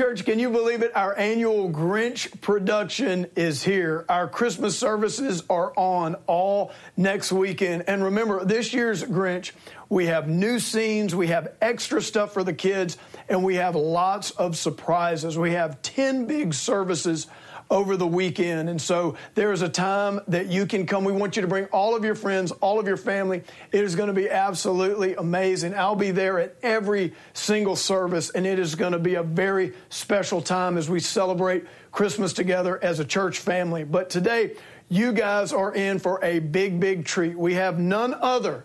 Church, can you believe it? Our annual Grinch production is here. Our Christmas services are on all next weekend. And remember, this year's Grinch, we have new scenes, we have extra stuff for the kids, and we have lots of surprises. We have 10 big services over the weekend. And so there is a time that you can come. We want you to bring all of your friends, all of your family. It is going to be absolutely amazing. I'll be there at every single service, and it is going to be a very special time as we celebrate Christmas together as a church family. But today, you guys are in for a big, big treat. We have none other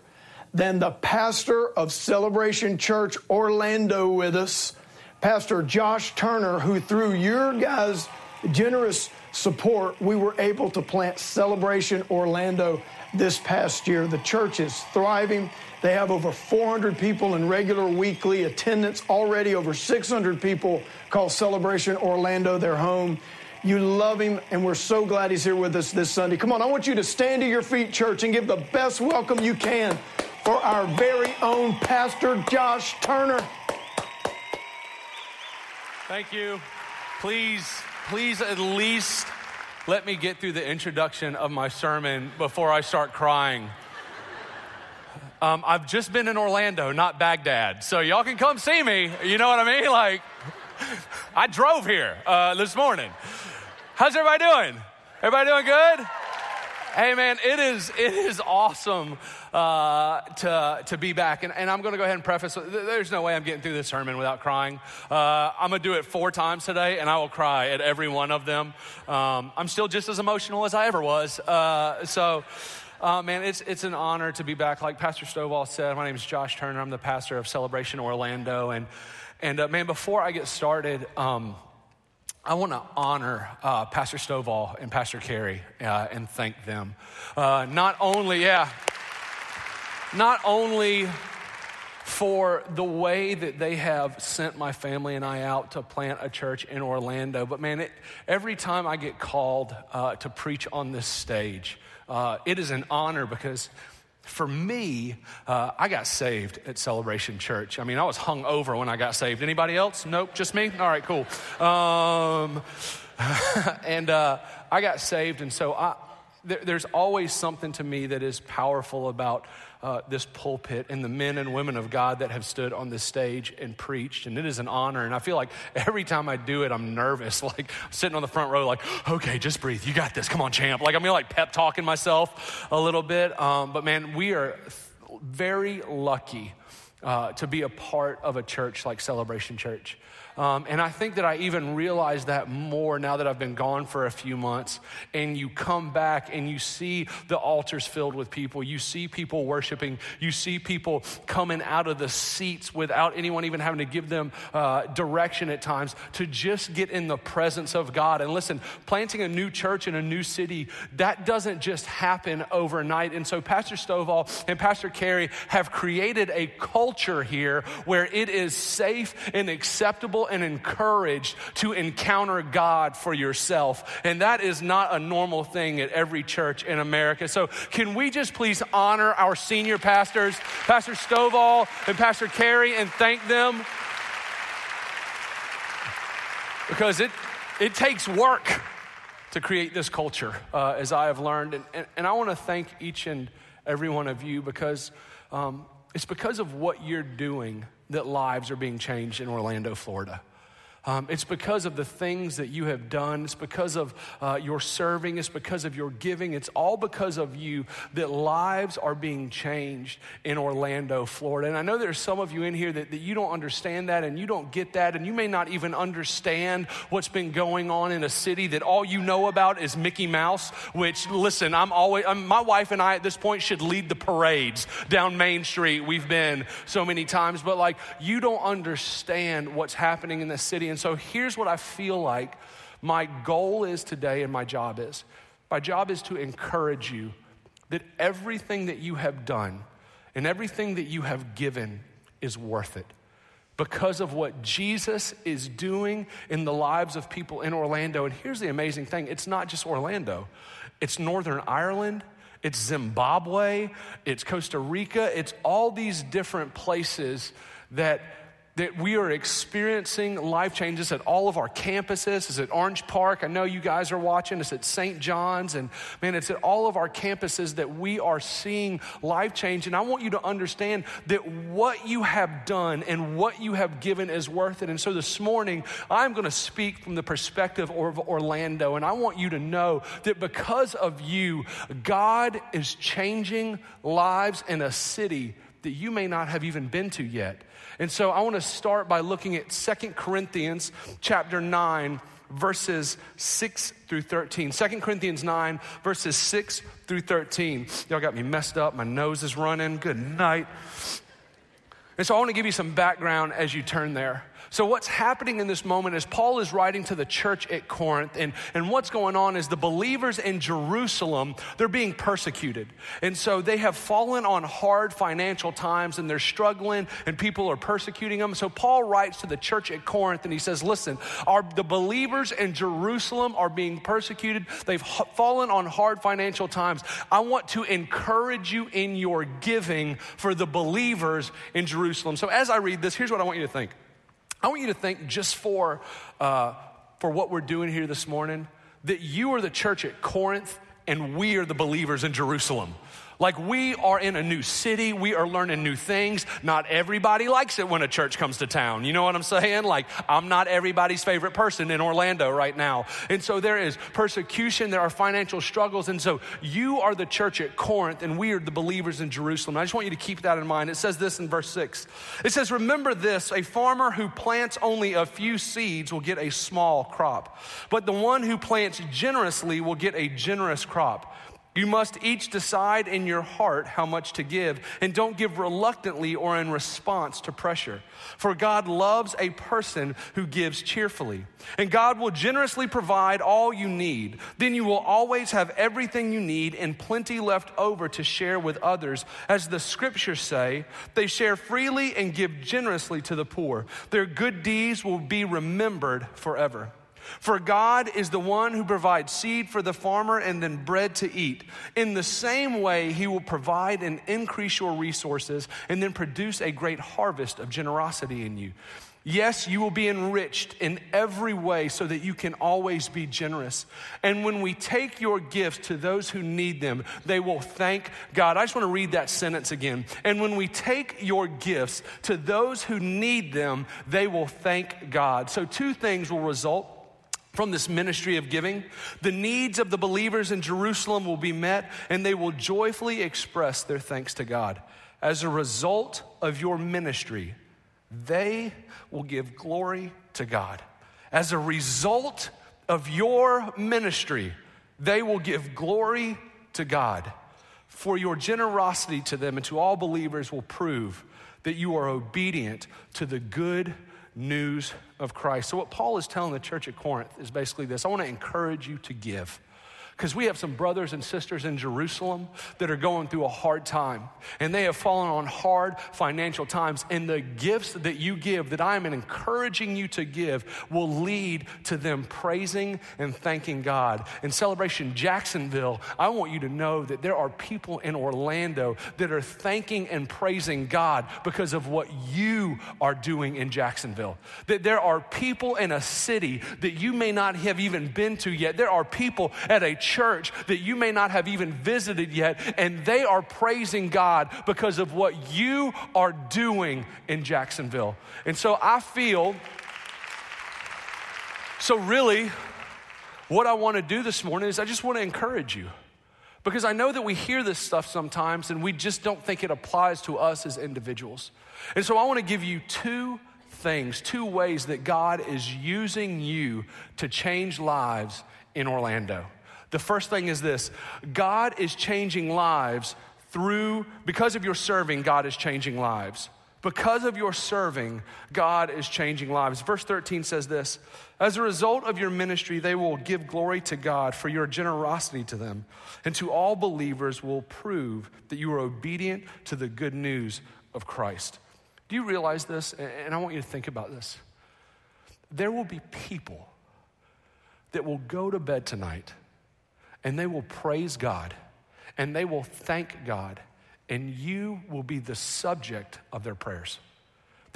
than the pastor of Celebration Church Orlando with us, Pastor Josh Turner, who through your guys' generous support, we were able to plant Celebration Orlando this past year. The church is thriving. They have over 400 people in regular weekly attendance, already over 600 people call Celebration Orlando their home. You love him, and we're so glad he's here with us this Sunday. Come on, I want you to stand to your feet, church, and give the best welcome you can for our very own Pastor Josh Turner. Thank you. Please please at least let me get through the introduction of my sermon before I start crying. Um, I've just been in Orlando, not Baghdad, so y'all can come see me. You know what I mean? Like, I drove here uh, this morning. How's everybody doing? Everybody doing good? Hey man, it is it is awesome uh, to to be back, and, and I'm going to go ahead and preface. There's no way I'm getting through this sermon without crying. Uh, I'm going to do it four times today, and I will cry at every one of them. Um, I'm still just as emotional as I ever was. Uh, so. Uh, man, it's, it's an honor to be back. Like Pastor Stovall said, my name is Josh Turner. I'm the pastor of Celebration Orlando. And, and uh, man, before I get started, um, I want to honor uh, Pastor Stovall and Pastor Kerri uh, and thank them. Uh, not only, yeah, not only for the way that they have sent my family and I out to plant a church in Orlando, but man, it, every time I get called uh, to preach on this stage, uh, it is an honor because for me, uh, I got saved at Celebration Church. I mean, I was hung over when I got saved. Anybody else? Nope, just me? All right, cool. Um, and uh, I got saved, and so I, there, there's always something to me that is powerful about uh, this pulpit and the men and women of God that have stood on this stage and preached. And it is an honor. And I feel like every time I do it, I'm nervous. Like sitting on the front row, like, okay, just breathe. You got this. Come on, champ. Like I'm like pep talking myself a little bit. Um, but man, we are very lucky uh, to be a part of a church like Celebration Church. Um, and I think that I even realize that more now that I've been gone for a few months. And you come back and you see the altars filled with people. You see people worshiping. You see people coming out of the seats without anyone even having to give them uh, direction at times to just get in the presence of God. And listen, planting a new church in a new city, that doesn't just happen overnight. And so Pastor Stovall and Pastor Kerri have created a culture here where it is safe and acceptable and encouraged to encounter God for yourself. And that is not a normal thing at every church in America. So, can we just please honor our senior pastors, Pastor Stovall and Pastor Kerri, and thank them? Because it, it takes work to create this culture, uh, as I have learned. And, and, and I want to thank each and every one of you because um, it's because of what you're doing that lives are being changed in Orlando, Florida. Um, it's because of the things that you have done. It's because of uh, your serving. It's because of your giving. It's all because of you that lives are being changed in Orlando, Florida. And I know there's some of you in here that, that you don't understand that and you don't get that, and you may not even understand what's been going on in a city that all you know about is Mickey Mouse, which, listen, I'm always, I'm, my wife and I at this point should lead the parades down Main Street. We've been so many times, but like, you don't understand what's happening in the city. And so here's what I feel like my goal is today and my job is. My job is to encourage you that everything that you have done and everything that you have given is worth it. Because of what Jesus is doing in the lives of people in Orlando. And here's the amazing thing. It's not just Orlando, it's Northern Ireland, it's Zimbabwe, it's Costa Rica, it's all these different places that that we are experiencing life changes at all of our campuses. It's at Orange Park. I know you guys are watching. It's at St. John's. And man, it's at all of our campuses that we are seeing life change. And I want you to understand that what you have done and what you have given is worth it. And so this morning, I'm going to speak from the perspective of Orlando. And I want you to know that because of you, God is changing lives in a city that you may not have even been to yet. And so I want to start by looking at Second Corinthians chapter 9 verses 6 through 13. 2 Corinthians 9 verses 6 through 13. Y'all got me messed up. My nose is running. Good night. And so I want to give you some background as you turn there. So, what's happening in this moment is Paul is writing to the church at Corinth, and, and what's going on is the believers in Jerusalem, they're being persecuted. And so they have fallen on hard financial times and they're struggling, and people are persecuting them. So, Paul writes to the church at Corinth and he says, Listen, our, the believers in Jerusalem are being persecuted. They've fallen on hard financial times. I want to encourage you in your giving for the believers in Jerusalem. So, as I read this, here's what I want you to think. I want you to think just for, uh, for what we're doing here this morning that you are the church at Corinth and we are the believers in Jerusalem. Like we are in a new city, we are learning new things. Not everybody likes it when a church comes to town. You know what I'm saying? Like I'm not everybody's favorite person in Orlando right now. And so there is persecution, there are financial struggles. And so you are the church at Corinth and we are the believers in Jerusalem. I just want you to keep that in mind. It says this in verse 6. It says, Remember this a farmer who plants only a few seeds will get a small crop, but the one who plants generously will get a generous crop. You must each decide in your heart how much to give, and don't give reluctantly or in response to pressure. For God loves a person who gives cheerfully, and God will generously provide all you need. Then you will always have everything you need and plenty left over to share with others. As the scriptures say, they share freely and give generously to the poor. Their good deeds will be remembered forever. For God is the one who provides seed for the farmer and then bread to eat. In the same way, he will provide and increase your resources and then produce a great harvest of generosity in you. Yes, you will be enriched in every way so that you can always be generous. And when we take your gifts to those who need them, they will thank God. I just want to read that sentence again. And when we take your gifts to those who need them, they will thank God. So, two things will result from this ministry of giving. The needs of the believers in Jerusalem will be met, and they will joyfully express their thanks to God. As a result of your ministry, they will give glory to God. As a result of your ministry, they will give glory to God. For your generosity to them and to all believers will prove that you are obedient to the good news of Christ. So, what Paul is telling the church at Corinth is basically this I want to encourage you to give because we have some brothers and sisters in Jerusalem that are going through a hard time and they have fallen on hard financial times. And the gifts that you give, that I am encouraging you to give, will lead to them praising and thanking God. In Celebration Jacksonville, I want you to know that there are people in Orlando that are thanking and praising God because of what you are doing in Jacksonville. That there are people in a city that you may not have even been to yet. There are people at a church that you may not have even visited yet, and they are praising God because of what you are doing in Jacksonville. And so I feel, so really, what I want to do this morning is I just want to encourage you. Because I know that we hear this stuff sometimes and we just don't think it applies to us as individuals. And so I want to give you two things, two ways that God is using you to change lives in Orlando. The first thing is this God is changing lives through, because of your serving, God is changing lives. Because of your serving, God is changing lives. Verse 13 says this As a result of your ministry, they will give glory to God for your generosity to them, and to all believers will prove that you are obedient to the good news of Christ. Do you realize this? And I want you to think about this. There will be people that will go to bed tonight and they will praise God and they will thank God, and you will be the subject of their prayers.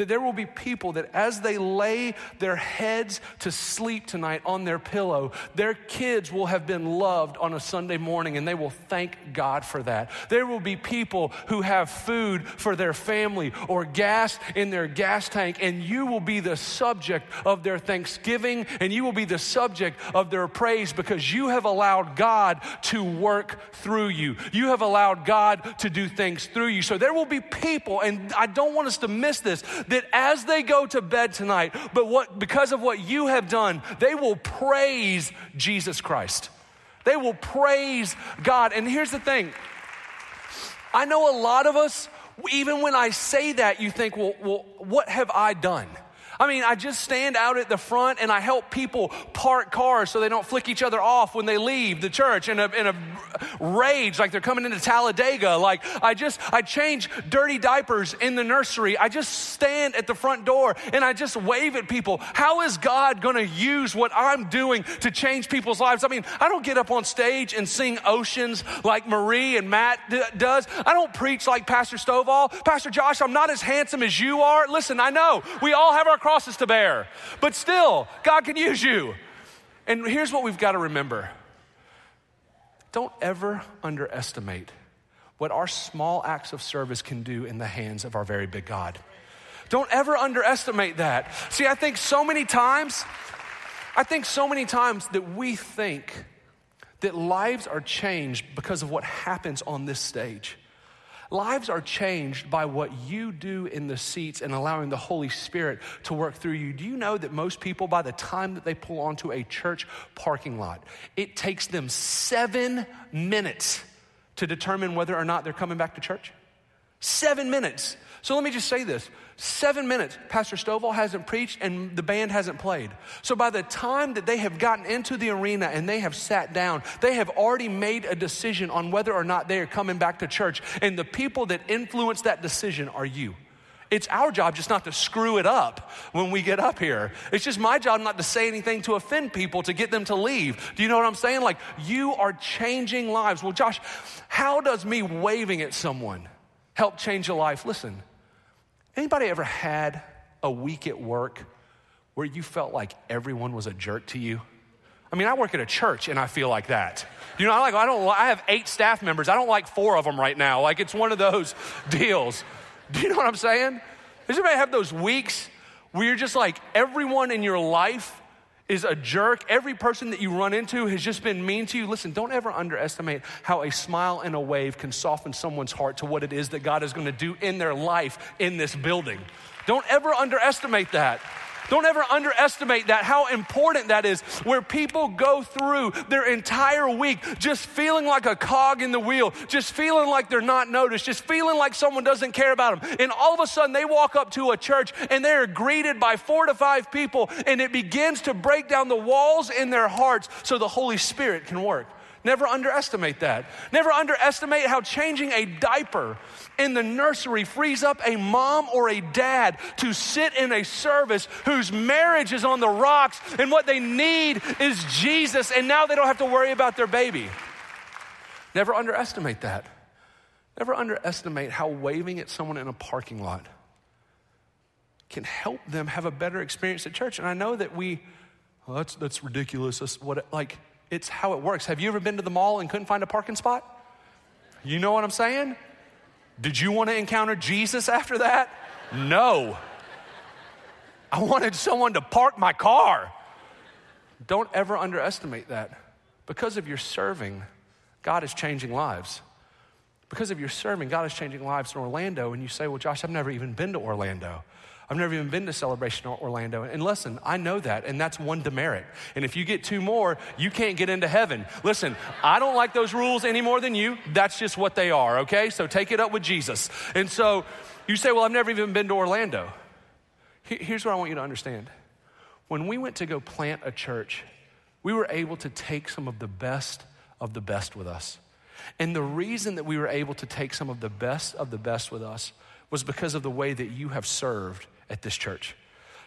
That there will be people that as they lay their heads to sleep tonight on their pillow, their kids will have been loved on a Sunday morning and they will thank God for that. There will be people who have food for their family or gas in their gas tank, and you will be the subject of their thanksgiving and you will be the subject of their praise because you have allowed God to work through you. You have allowed God to do things through you. So there will be people, and I don't want us to miss this, that as they go to bed tonight, but what because of what you have done, they will praise Jesus Christ. They will praise God. And here's the thing. I know a lot of us, even when I say that, you think, well, well what have I done? I mean, I just stand out at the front and I help people park cars so they don't flick each other off when they leave the church in a, in a rage like they're coming into Talladega. Like, I just, I change dirty diapers in the nursery. I just stand at the front door and I just wave at people. How is God going to use what I'm doing to change people's lives? I mean, I don't get up on stage and sing oceans like Marie and Matt d- does. I don't preach like Pastor Stovall. Pastor Josh, I'm not as handsome as you are. Listen, I know we all have our crosses to bear. But still, God can use you. And here's what we've got to remember don't ever underestimate what our small acts of service can do in the hands of our very big God. Don't ever underestimate that. See, I think so many times, I think so many times that we think that lives are changed because of what happens on this stage. Lives are changed by what you do in the seats and allowing the Holy Spirit to work through you. Do you know that most people, by the time that they pull onto a church parking lot, it takes them seven minutes to determine whether or not they're coming back to church? Seven minutes. So let me just say this seven minutes, Pastor Stovall hasn't preached and the band hasn't played. So by the time that they have gotten into the arena and they have sat down, they have already made a decision on whether or not they are coming back to church. And the people that influence that decision are you. It's our job just not to screw it up when we get up here. It's just my job not to say anything to offend people to get them to leave. Do you know what I'm saying? Like, you are changing lives. Well, Josh, how does me waving at someone help change a life? Listen, Anybody ever had a week at work where you felt like everyone was a jerk to you? I mean, I work at a church and I feel like that. You know, I like I don't I have 8 staff members. I don't like 4 of them right now. Like it's one of those deals. Do you know what I'm saying? Does anybody have those weeks where you're just like everyone in your life is a jerk, every person that you run into has just been mean to you, listen, don't ever underestimate how a smile and a wave can soften someone's heart to what it is that God is going to do in their life in this building. Don't ever underestimate that. Don't ever underestimate that, how important that is, where people go through their entire week just feeling like a cog in the wheel, just feeling like they're not noticed, just feeling like someone doesn't care about them. And all of a sudden they walk up to a church and they are greeted by four to five people, and it begins to break down the walls in their hearts so the Holy Spirit can work. Never underestimate that. Never underestimate how changing a diaper in the nursery frees up a mom or a dad to sit in a service whose marriage is on the rocks and what they need is Jesus, and now they don't have to worry about their baby. Never underestimate that. Never underestimate how waving at someone in a parking lot can help them have a better experience at church. And I know that we, well, that's, that's ridiculous. That's what, it, like, it's how it works. Have you ever been to the mall and couldn't find a parking spot? You know what I'm saying? Did you want to encounter Jesus after that? No. I wanted someone to park my car. Don't ever underestimate that. Because of your serving, God is changing lives. Because of your serving, God is changing lives in Orlando. And you say, Well, Josh, I've never even been to Orlando. I've never even been to Celebration Orlando. And listen, I know that, and that's one demerit. And if you get two more, you can't get into heaven. Listen, I don't like those rules any more than you. That's just what they are, okay? So take it up with Jesus. And so you say, Well, I've never even been to Orlando. Here's what I want you to understand. When we went to go plant a church, we were able to take some of the best of the best with us. And the reason that we were able to take some of the best of the best with us was because of the way that you have served at this church.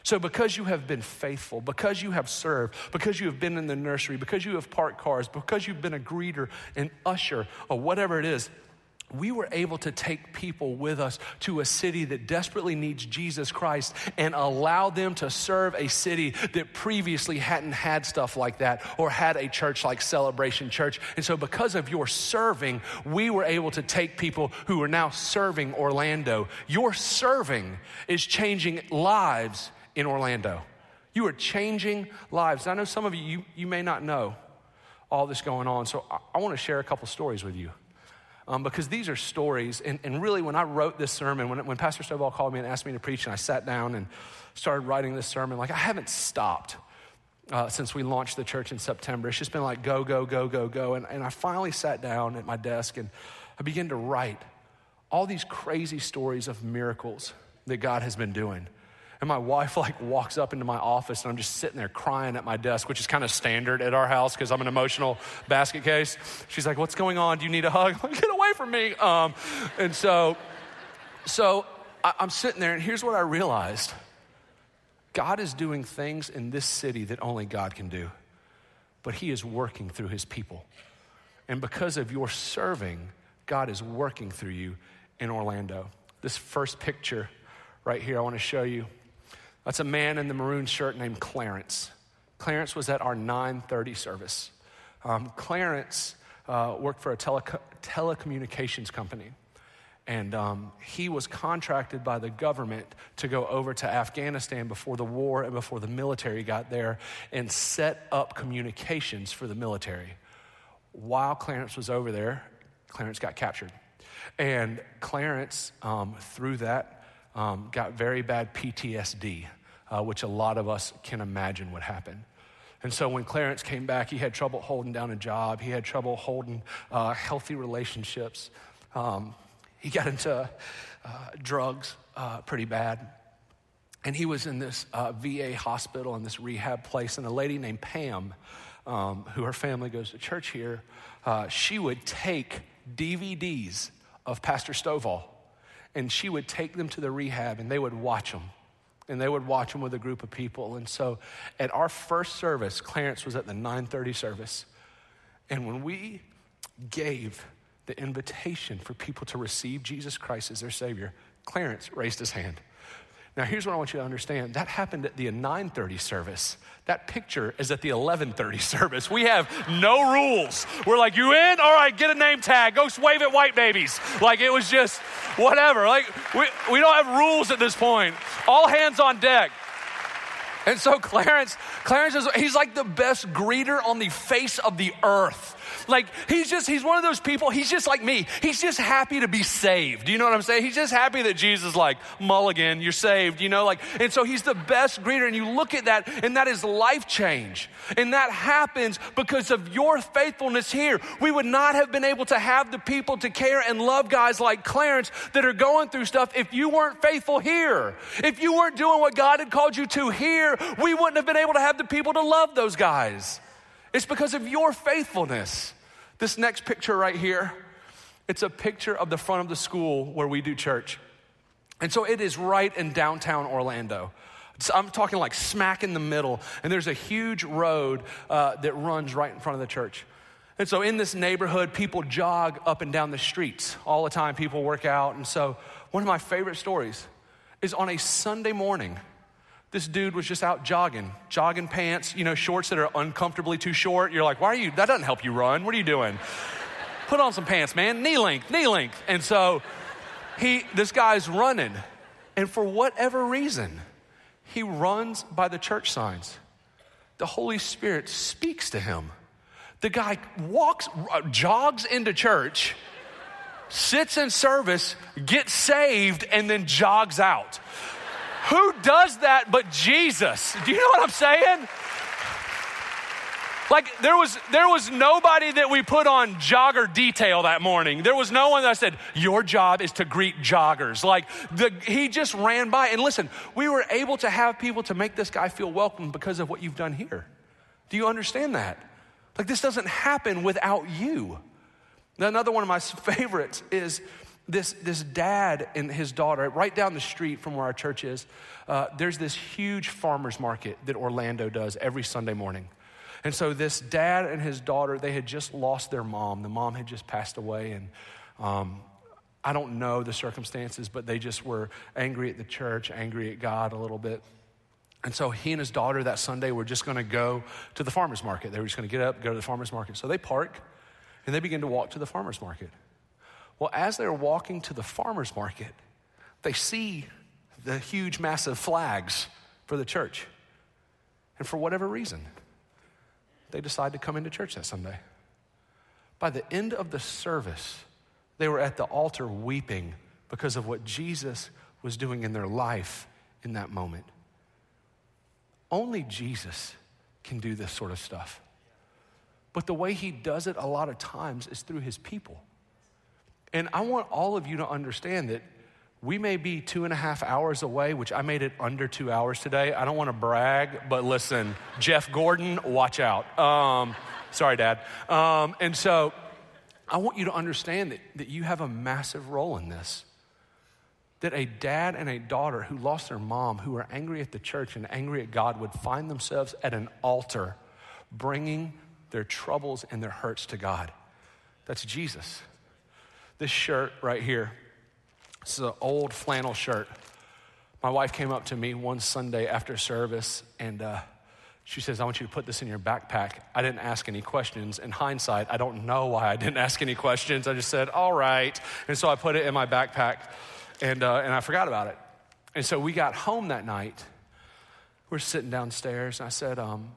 So, because you have been faithful, because you have served, because you have been in the nursery, because you have parked cars, because you've been a greeter, an usher, or whatever it is, we were able to take people with us to a city that desperately needs Jesus Christ and allow them to serve a city that previously hadn't had stuff like that or had a church like Celebration Church. And so, because of your serving, we were able to take people who are now serving Orlando. Your serving is changing lives in Orlando. You are changing lives. I know some of you, you, you may not know all this going on, so I, I want to share a couple stories with you um, because these are stories. And, and, really, when I wrote this sermon, when, when Pastor Stovall called me and asked me to preach, and I sat down and started writing this sermon, like I haven't stopped. Uh, since we launched the church in September, it's just been like go, go, go, go, go. And, and I finally sat down at my desk and I began to write all these crazy stories of miracles that God has been doing. And my wife like walks up into my office and I'm just sitting there crying at my desk, which is kind of standard at our house because I'm an emotional basket case. She's like, "What's going on? Do you need a hug?" I'm like, "Get away from me!" Um, and so, so I, I'm sitting there, and here's what I realized: God is doing things in this city that only God can do, but He is working through His people, and because of your serving, God is working through you in Orlando. This first picture right here, I want to show you. That's a man in the maroon shirt named Clarence. Clarence was at our 9:30 service. Um, Clarence uh, worked for a tele- telecommunications company, and um, he was contracted by the government to go over to Afghanistan before the war and before the military got there and set up communications for the military. While Clarence was over there, Clarence got captured, and Clarence, um, through that, um, got very bad PTSD uh, which a lot of us can imagine would happen. And so when Clarence came back, he had trouble holding down a job, he had trouble holding uh, healthy relationships. Um, he got into uh, drugs uh, pretty bad. And he was in this uh, VA hospital in this rehab place, and a lady named Pam, um, who her family goes to church here, uh, she would take DVDs of Pastor Stovall, and she would take them to the rehab, and they would watch them and they would watch them with a group of people. And so at our first service, Clarence was at the 9:30 service. And when we gave the invitation for people to receive Jesus Christ as their Savior, Clarence raised his hand. Now, here's what I want you to understand. That happened at the 9:30 service. That picture is at the 11:30 service. We have no rules. We're like, "You in? All right, get a name tag. Go wave at white babies." Like it was just whatever. Like we, we don't have rules at this point. All hands on deck. And so Clarence, Clarence is he's like the best greeter on the face of the earth. Like he's just, he's one of those people, he's just like me. He's just happy to be saved. Do you know what I'm saying? He's just happy that Jesus like, Mulligan, you're saved, you know, like, and so he's the best greeter. And you look at that, and that is life change. And that happens because of your faithfulness here. We would not have been able to have the people to care and love guys like Clarence that are going through stuff if you weren't faithful here. If you weren't doing what God had called you to here, we wouldn't have been able to have the people to love those guys. It's because of your faithfulness. This next picture right here, it's a picture of the front of the school where we do church. And so it is right in downtown Orlando. So I'm talking like smack in the middle, and there's a huge road uh, that runs right in front of the church. And so in this neighborhood, people jog up and down the streets all the time. People work out. And so one of my favorite stories is on a Sunday morning. This dude was just out jogging, jogging pants, you know, shorts that are uncomfortably too short. You're like, why are you, that doesn't help you run. What are you doing? Put on some pants, man, knee length, knee length. And so he, this guy's running. And for whatever reason, he runs by the church signs. The Holy Spirit speaks to him. The guy walks, uh, jogs into church, sits in service, gets saved, and then jogs out. Who does that but Jesus? Do you know what I'm saying? Like there was there was nobody that we put on jogger detail that morning. There was no one that said your job is to greet joggers. Like the, he just ran by and listen, we were able to have people to make this guy feel welcome because of what you've done here. Do you understand that? Like this doesn't happen without you. Now, Another one of my favorites is this, this dad and his daughter, right down the street from where our church is, uh, there's this huge farmer's market that Orlando does every Sunday morning. And so this dad and his daughter, they had just lost their mom. The mom had just passed away, and um, I don't know the circumstances, but they just were angry at the church, angry at God a little bit. And so he and his daughter that Sunday were just going to go to the farmer's market. They were just going to get up, go to the farmer's market. So they park and they begin to walk to the farmer's market. Well, as they're walking to the farmer's market, they see the huge, massive flags for the church. And for whatever reason, they decide to come into church that Sunday. By the end of the service, they were at the altar weeping because of what Jesus was doing in their life in that moment. Only Jesus can do this sort of stuff. But the way he does it a lot of times is through his people. And I want all of you to understand that we may be two and a half hours away, which I made it under two hours today. I don't want to brag, but listen, Jeff Gordon, watch out. Um, sorry, Dad. Um, and so I want you to understand that, that you have a massive role in this. That a dad and a daughter who lost their mom, who are angry at the church and angry at God, would find themselves at an altar bringing their troubles and their hurts to God. That's Jesus. This shirt right here, this is an old flannel shirt. My wife came up to me one Sunday after service and uh, she says, I want you to put this in your backpack. I didn't ask any questions. In hindsight, I don't know why I didn't ask any questions. I just said, all right. And so I put it in my backpack and, uh, and I forgot about it. And so we got home that night. We're sitting downstairs and I said, um,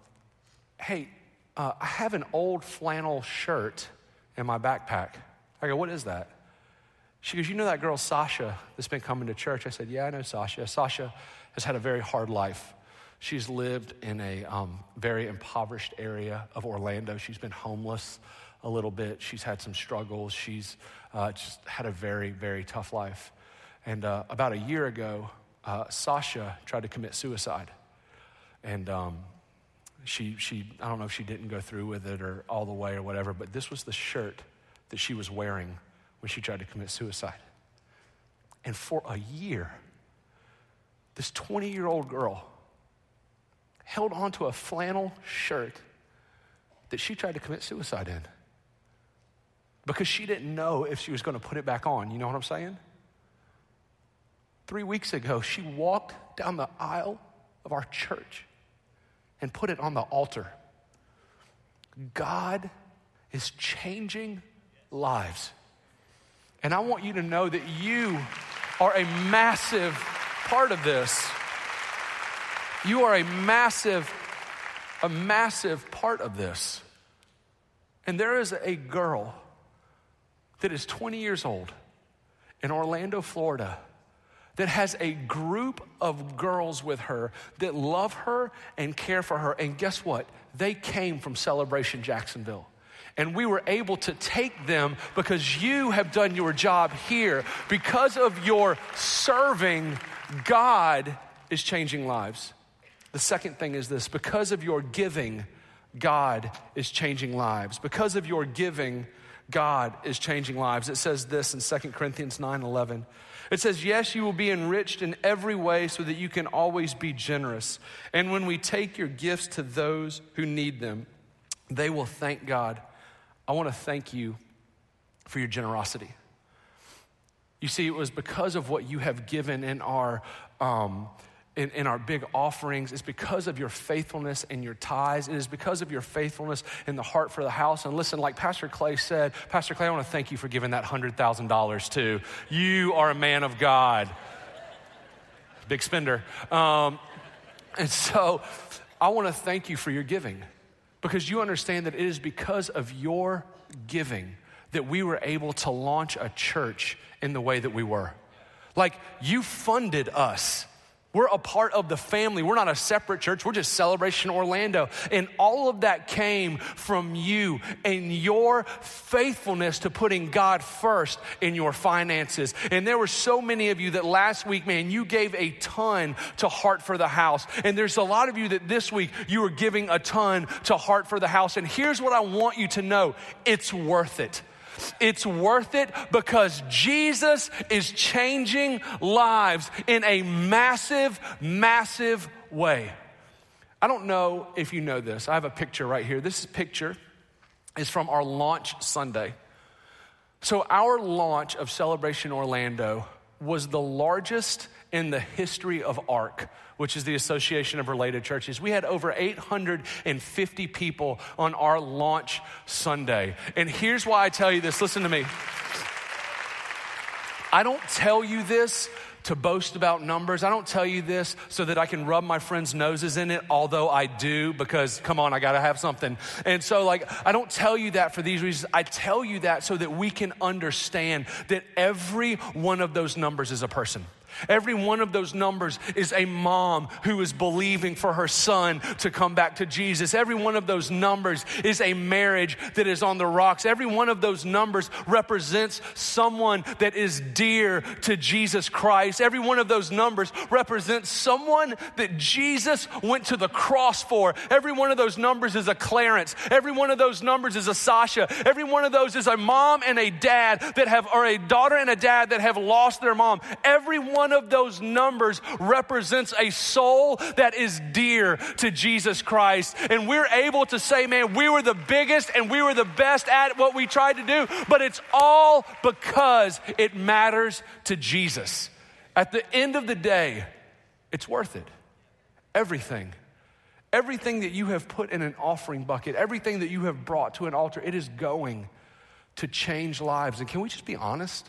hey, uh, I have an old flannel shirt in my backpack. I go, what is that? She goes, you know that girl Sasha that's been coming to church? I said, yeah, I know Sasha. Sasha has had a very hard life. She's lived in a um, very impoverished area of Orlando. She's been homeless a little bit. She's had some struggles. She's uh, just had a very, very tough life. And uh, about a year ago, uh, Sasha tried to commit suicide. And um, she, she, I don't know if she didn't go through with it or all the way or whatever, but this was the shirt that she was wearing when she tried to commit suicide. And for a year, this 20 year old girl held onto a flannel shirt that she tried to commit suicide in because she didn't know if she was going to put it back on. You know what I'm saying? Three weeks ago, she walked down the aisle of our church and put it on the altar. God is changing lives. And I want you to know that you are a massive part of this. You are a massive, a massive part of this. And there is a girl that is 20 years old in Orlando, Florida, that has a group of girls with her that love her and care for her. And guess what? They came from Celebration Jacksonville. And we were able to take them because you have done your job here. Because of your serving, God is changing lives. The second thing is this because of your giving, God is changing lives. Because of your giving, God is changing lives. It says this in 2 Corinthians 9 11. It says, Yes, you will be enriched in every way so that you can always be generous. And when we take your gifts to those who need them, they will thank God. I want to thank you for your generosity. You see, it was because of what you have given in our um, in, in, our big offerings It's because of your faithfulness and your tithes. It is because of your faithfulness in the heart for the house. And listen, like Pastor Clay said, Pastor Clay, I want to thank you for giving that $100,000 too. You are a man of God. Big spender. Um, and so I want to thank you for your giving because you understand that it is because of your giving that we were able to launch a church in the way that we were. Like, you funded us we're a part of the family. We're not a separate church. We're just Celebration Orlando. And all of that came from you and your faithfulness to putting God first in your finances. And there were so many of you that last week, man, you gave a ton to Heart for the House. And there's a lot of you that this week you are giving a ton to Heart for the House. And here's what I want you to know it's worth it. It's worth it because Jesus is changing lives in a massive, massive way. I don't know if you know this. I have a picture right here. This picture is from our launch Sunday. So, our launch of Celebration Orlando was the largest in the history of ARC, which is the Association of Related Churches. We had over 850 people on our launch Sunday. And here's why I tell you this listen to me. I don't tell you this to boast about numbers. I don't tell you this so that I can rub my friends' noses in it, although I do, because come on, I gotta have something. And so, like, I don't tell you that for these reasons. I tell you that so that we can understand that every one of those numbers is a person. Every one of those numbers is a mom who is believing for her son to come back to Jesus. Every one of those numbers is a marriage that is on the rocks. Every one of those numbers represents someone that is dear to Jesus Christ. Every one of those numbers represents someone that Jesus went to the cross for. Every one of those numbers is a Clarence. Every one of those numbers is a Sasha. Every one of those is a mom and a dad that have, or a daughter and a dad that have lost their mom. Every one one of those numbers represents a soul that is dear to Jesus Christ. And we're able to say, man, we were the biggest and we were the best at what we tried to do, but it's all because it matters to Jesus. At the end of the day, it's worth it. Everything. Everything that you have put in an offering bucket, everything that you have brought to an altar, it is going to change lives. And can we just be honest?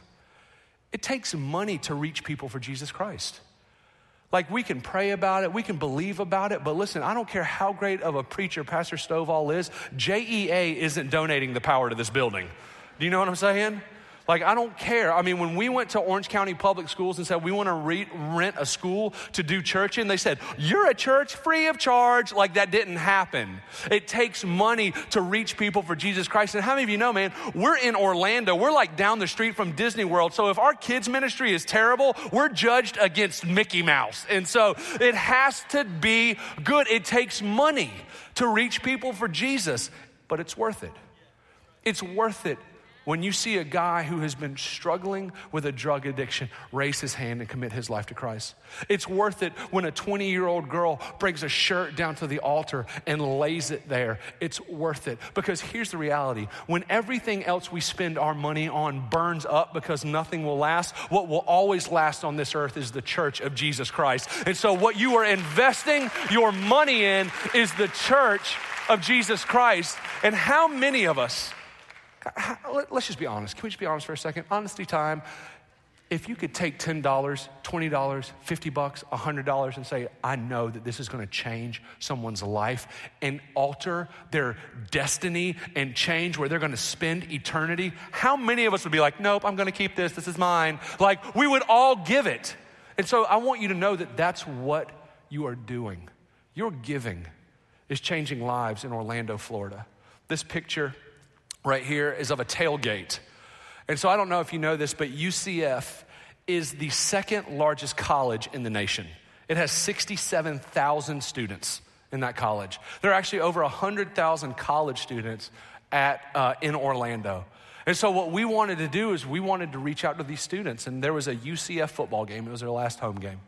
It takes money to reach people for Jesus Christ. Like we can pray about it, we can believe about it, but listen, I don't care how great of a preacher Pastor Stovall is, JEA isn't donating the power to this building. Do you know what I'm saying? Like, I don't care. I mean, when we went to Orange County Public Schools and said we want to re- rent a school to do church in, they said, You're a church free of charge. Like, that didn't happen. It takes money to reach people for Jesus Christ. And how many of you know, man, we're in Orlando. We're like down the street from Disney World. So if our kids' ministry is terrible, we're judged against Mickey Mouse. And so it has to be good. It takes money to reach people for Jesus, but it's worth it. It's worth it when you see a guy who has been struggling with a drug addiction raise his hand and commit his life to Christ. It's worth it when a 20 year old girl brings a shirt down to the altar and lays it there. It's worth it. Because here's the reality when everything else we spend our money on burns up because nothing will last, what will always last on this earth is the church of Jesus Christ. And so, what you are investing your money in is the church of Jesus Christ. And how many of us, let's just be honest. Can we just be honest for a second? Honesty time. If you could take $10, $20, 50 bucks, $100 and say, I know that this is going to change someone's life and alter their destiny and change where they're going to spend eternity, how many of us would be like, nope, I'm going to keep this, this is mine? Like, we would all give it. And so I want you to know that that's what you are doing. Your giving is changing lives in Orlando, Florida. This picture right here is of a tailgate. And so I don't know if you know this, but UCF is the second largest college in the nation. It has 67,000 students in that college. There are actually over 100,000 college students at, uh, in Orlando. And so, what we wanted to do is we wanted to reach out to these students, and there was a UCF football game. It was their last home game.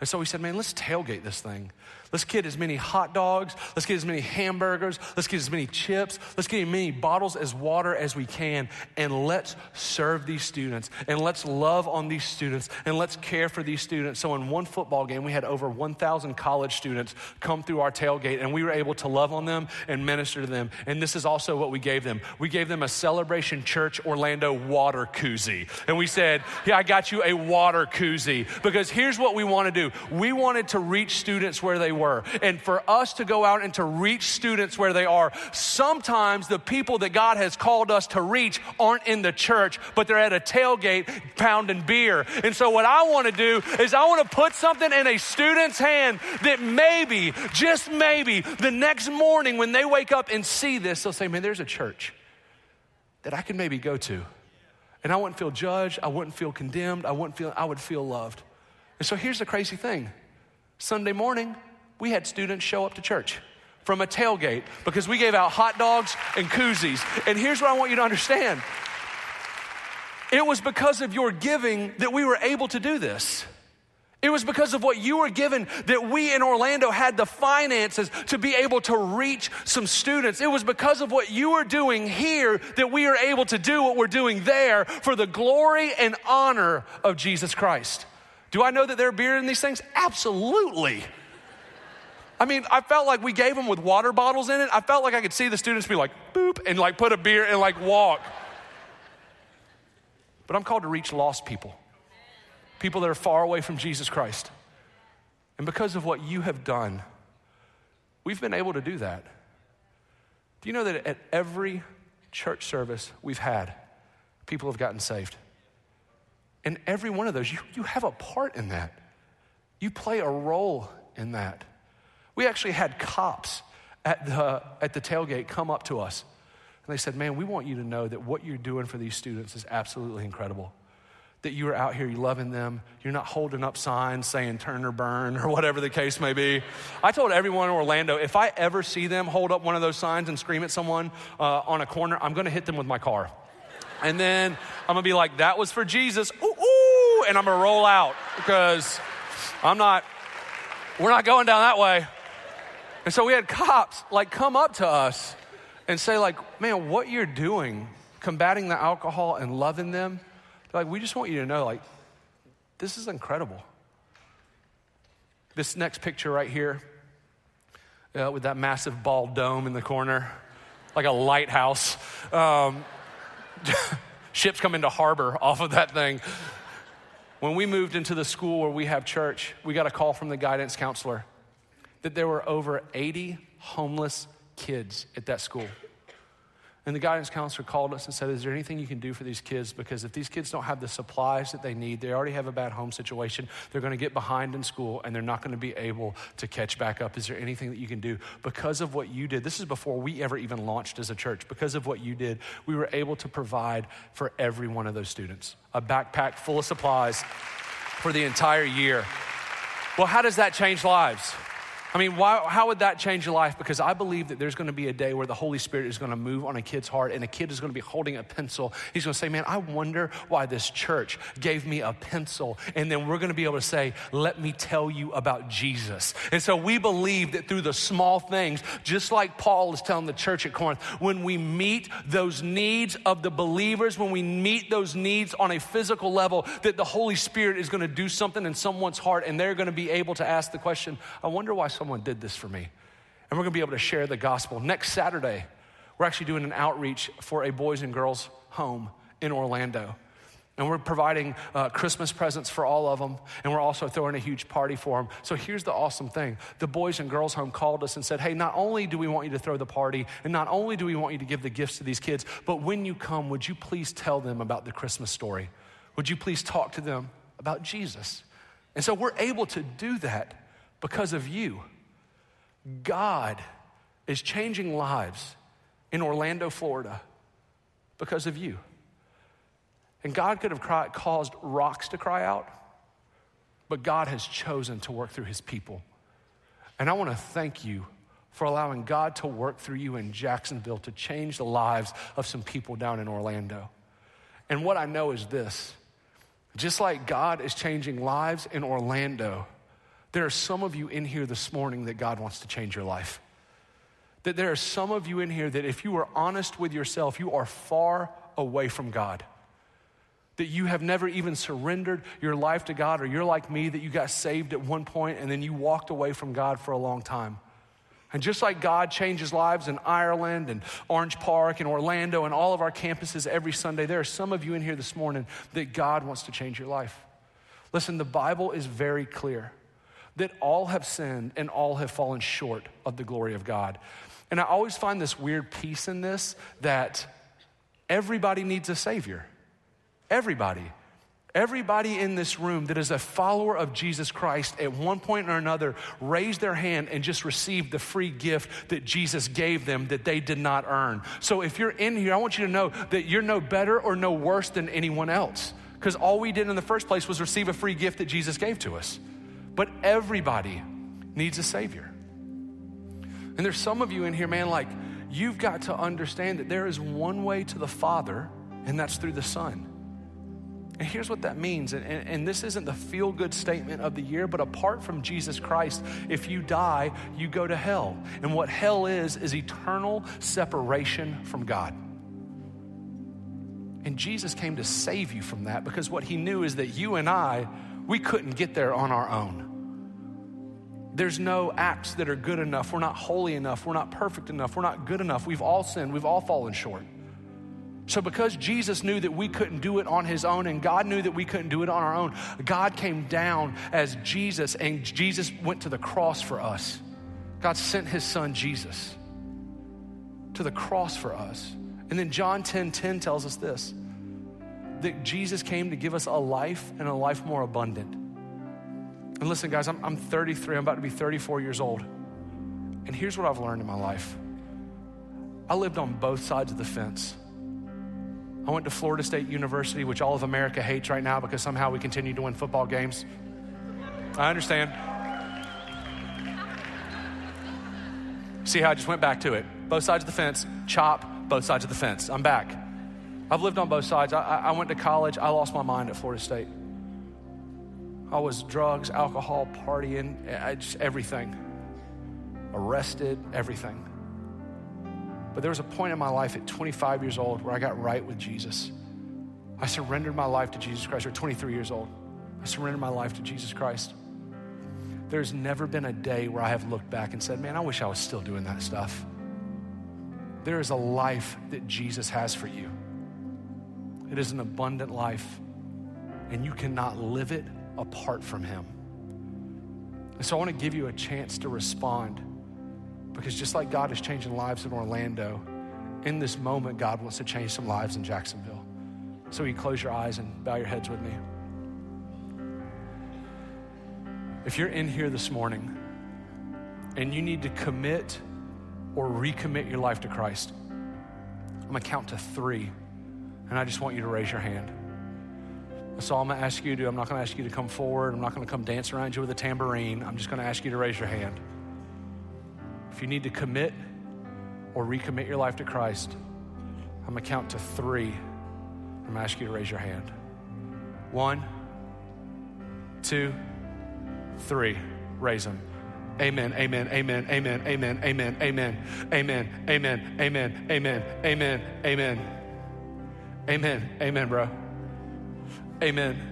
And so we said, man, let's tailgate this thing. Let's get as many hot dogs. Let's get as many hamburgers. Let's get as many chips. Let's get as many bottles as water as we can. And let's serve these students. And let's love on these students. And let's care for these students. So, in one football game, we had over 1,000 college students come through our tailgate. And we were able to love on them and minister to them. And this is also what we gave them we gave them a Celebration Church Orlando water koozie. And we said, Yeah, I got you a water koozie. Because here's what we want to do we wanted to reach students where they were were. And for us to go out and to reach students where they are, sometimes the people that God has called us to reach aren't in the church, but they're at a tailgate pounding beer. And so, what I want to do is, I want to put something in a student's hand that maybe, just maybe, the next morning when they wake up and see this, they'll say, Man, there's a church that I can maybe go to. And I wouldn't feel judged, I wouldn't feel condemned, I wouldn't feel, I would feel loved. And so here's the crazy thing Sunday morning, we had students show up to church from a tailgate because we gave out hot dogs and koozies. And here's what I want you to understand it was because of your giving that we were able to do this. It was because of what you were given that we in Orlando had the finances to be able to reach some students. It was because of what you were doing here that we are able to do what we're doing there for the glory and honor of Jesus Christ. Do I know that there are beer in these things? Absolutely. I mean, I felt like we gave them with water bottles in it. I felt like I could see the students be like, boop, and like put a beer and like walk. But I'm called to reach lost people people that are far away from Jesus Christ. And because of what you have done, we've been able to do that. Do you know that at every church service we've had, people have gotten saved? And every one of those, you, you have a part in that. You play a role in that. We actually had cops at the, at the tailgate come up to us. And they said, Man, we want you to know that what you're doing for these students is absolutely incredible that you are out here, you're loving them. You're not holding up signs saying turn or burn or whatever the case may be. I told everyone in Orlando if I ever see them hold up one of those signs and scream at someone uh, on a corner, I'm going to hit them with my car. And then I'm going to be like, that was for Jesus. Ooh, ooh, and I'm going to roll out because I'm not, we're not going down that way. And so we had cops like come up to us and say like, man, what you're doing, combating the alcohol and loving them, like, we just want you to know, like, this is incredible. This next picture right here, uh, with that massive bald dome in the corner, like a lighthouse. Um, ships come into harbor off of that thing. When we moved into the school where we have church, we got a call from the guidance counselor that there were over 80 homeless kids at that school. And the guidance counselor called us and said, Is there anything you can do for these kids? Because if these kids don't have the supplies that they need, they already have a bad home situation, they're going to get behind in school and they're not going to be able to catch back up. Is there anything that you can do? Because of what you did, this is before we ever even launched as a church, because of what you did, we were able to provide for every one of those students a backpack full of supplies for the entire year. Well, how does that change lives? I mean, why, how would that change your life? Because I believe that there's going to be a day where the Holy Spirit is going to move on a kid's heart and a kid is going to be holding a pencil. He's going to say, Man, I wonder why this church gave me a pencil. And then we're going to be able to say, Let me tell you about Jesus. And so we believe that through the small things, just like Paul is telling the church at Corinth, when we meet those needs of the believers, when we meet those needs on a physical level, that the Holy Spirit is going to do something in someone's heart and they're going to be able to ask the question, I wonder why someone did this for me. And we're gonna be able to share the gospel. Next Saturday, we're actually doing an outreach for a boys and girls home in Orlando. And we're providing uh, Christmas presents for all of them. And we're also throwing a huge party for them. So here's the awesome thing the Boys and Girls Home called us and said, Hey, not only do we want you to throw the party, and not only do we want you to give the gifts to these kids, but when you come, would you please tell them about the Christmas story? Would you please talk to them about Jesus? And so we're able to do that because of you. God is changing lives in Orlando, Florida because of you. And God could have caused rocks to cry out, but God has chosen to work through his people. And I want to thank you for allowing God to work through you in Jacksonville to change the lives of some people down in Orlando. And what I know is this just like God is changing lives in Orlando, there are some of you in here this morning that God wants to change your life. That there are some of you in here that if you are honest with yourself, you are far away from God. That you have never even surrendered your life to God, or you're like me, that you got saved at one point and then you walked away from God for a long time. And just like God changes lives in Ireland and Orange Park and Orlando and all of our campuses every Sunday, there are some of you in here this morning that God wants to change your life. Listen, the Bible is very clear that all have sinned and all have fallen short of the glory of God. And I always find this weird piece in this that everybody needs a Savior. Everybody. Everybody in this room that is a follower of Jesus Christ at one point or another raised their hand and just received the free gift that Jesus gave them that they did not earn. So if you're in here, I want you to know that you're no better or no worse than anyone else because all we did in the first place was receive a free gift that Jesus gave to us. But everybody needs a Savior. And there's some of you in here, man, like you've got to understand that there is one way to the Father, and that's through the Son. And here's what that means. And, and, and this isn't the feel good statement of the year, but apart from Jesus Christ, if you die, you go to hell. And what hell is, is eternal separation from God. And Jesus came to save you from that because what he knew is that you and I, we couldn't get there on our own. There's no acts that are good enough. We're not holy enough. We're not perfect enough. We're not good enough. We've all sinned. We've all fallen short. So, because Jesus knew that we couldn't do it on his own, and God knew that we couldn't do it on our own, God came down as Jesus, and Jesus went to the cross for us. God sent his son Jesus to the cross for us. And then John 10 10 tells us this that Jesus came to give us a life and a life more abundant. And listen, guys, I'm, I'm 33, I'm about to be 34 years old. And here's what I've learned in my life I lived on both sides of the fence. I went to Florida State University, which all of America hates right now because somehow we continue to win football games. I understand. See how I just went back to it. Both sides of the fence, chop, both sides of the fence. I'm back. I've lived on both sides. I, I went to college, I lost my mind at Florida State. I was drugs, alcohol, partying, I just everything. Arrested, everything. But there was a point in my life at 25 years old where I got right with Jesus. I surrendered my life to Jesus Christ, or 23 years old. I surrendered my life to Jesus Christ. There's never been a day where I have looked back and said, Man, I wish I was still doing that stuff. There is a life that Jesus has for you. It is an abundant life, and you cannot live it apart from Him. And so I want to give you a chance to respond because just like God is changing lives in Orlando, in this moment, God wants to change some lives in Jacksonville. So you close your eyes and bow your heads with me. If you're in here this morning and you need to commit or recommit your life to Christ, I'm gonna count to three, and I just want you to raise your hand. That's all I'm gonna ask you to do. I'm not gonna ask you to come forward. I'm not gonna come dance around you with a tambourine. I'm just gonna ask you to raise your hand. If you need to commit or recommit your life to Christ, I'm gonna count to three. I'm gonna ask you to raise your hand. One, two, three. Raise them. Amen, amen, amen, amen, amen, amen, amen, amen, amen, amen, amen, amen, amen. Amen, amen, bro. Amen.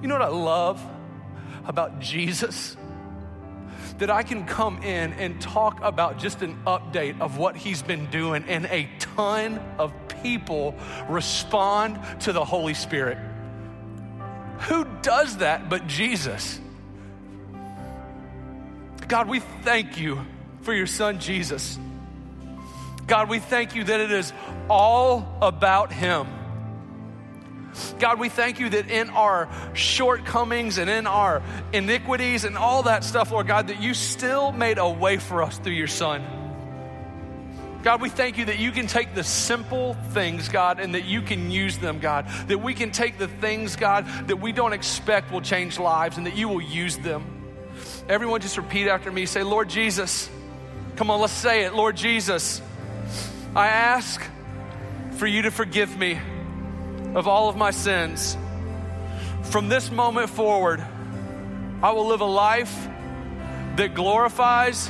You know what I love about Jesus? that I can come in and talk about just an update of what he's been doing, and a ton of people respond to the Holy Spirit. Who does that but Jesus? God, we thank you for your son Jesus. God, we thank you that it is all about him. God, we thank you that in our shortcomings and in our iniquities and all that stuff, Lord God, that you still made a way for us through your Son. God, we thank you that you can take the simple things, God, and that you can use them, God. That we can take the things, God, that we don't expect will change lives and that you will use them. Everyone just repeat after me. Say, Lord Jesus. Come on, let's say it. Lord Jesus, I ask for you to forgive me of all of my sins. From this moment forward, I will live a life that glorifies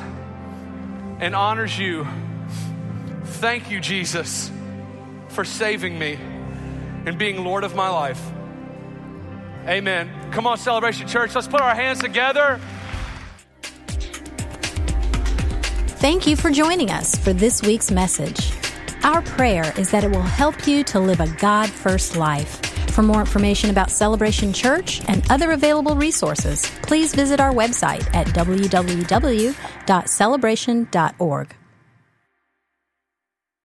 and honors you. Thank you, Jesus, for saving me and being Lord of my life. Amen. Come on, Celebration Church, let's put our hands together. Thank you for joining us for this week's message. Our prayer is that it will help you to live a God first life. For more information about Celebration Church and other available resources, please visit our website at www.celebration.org.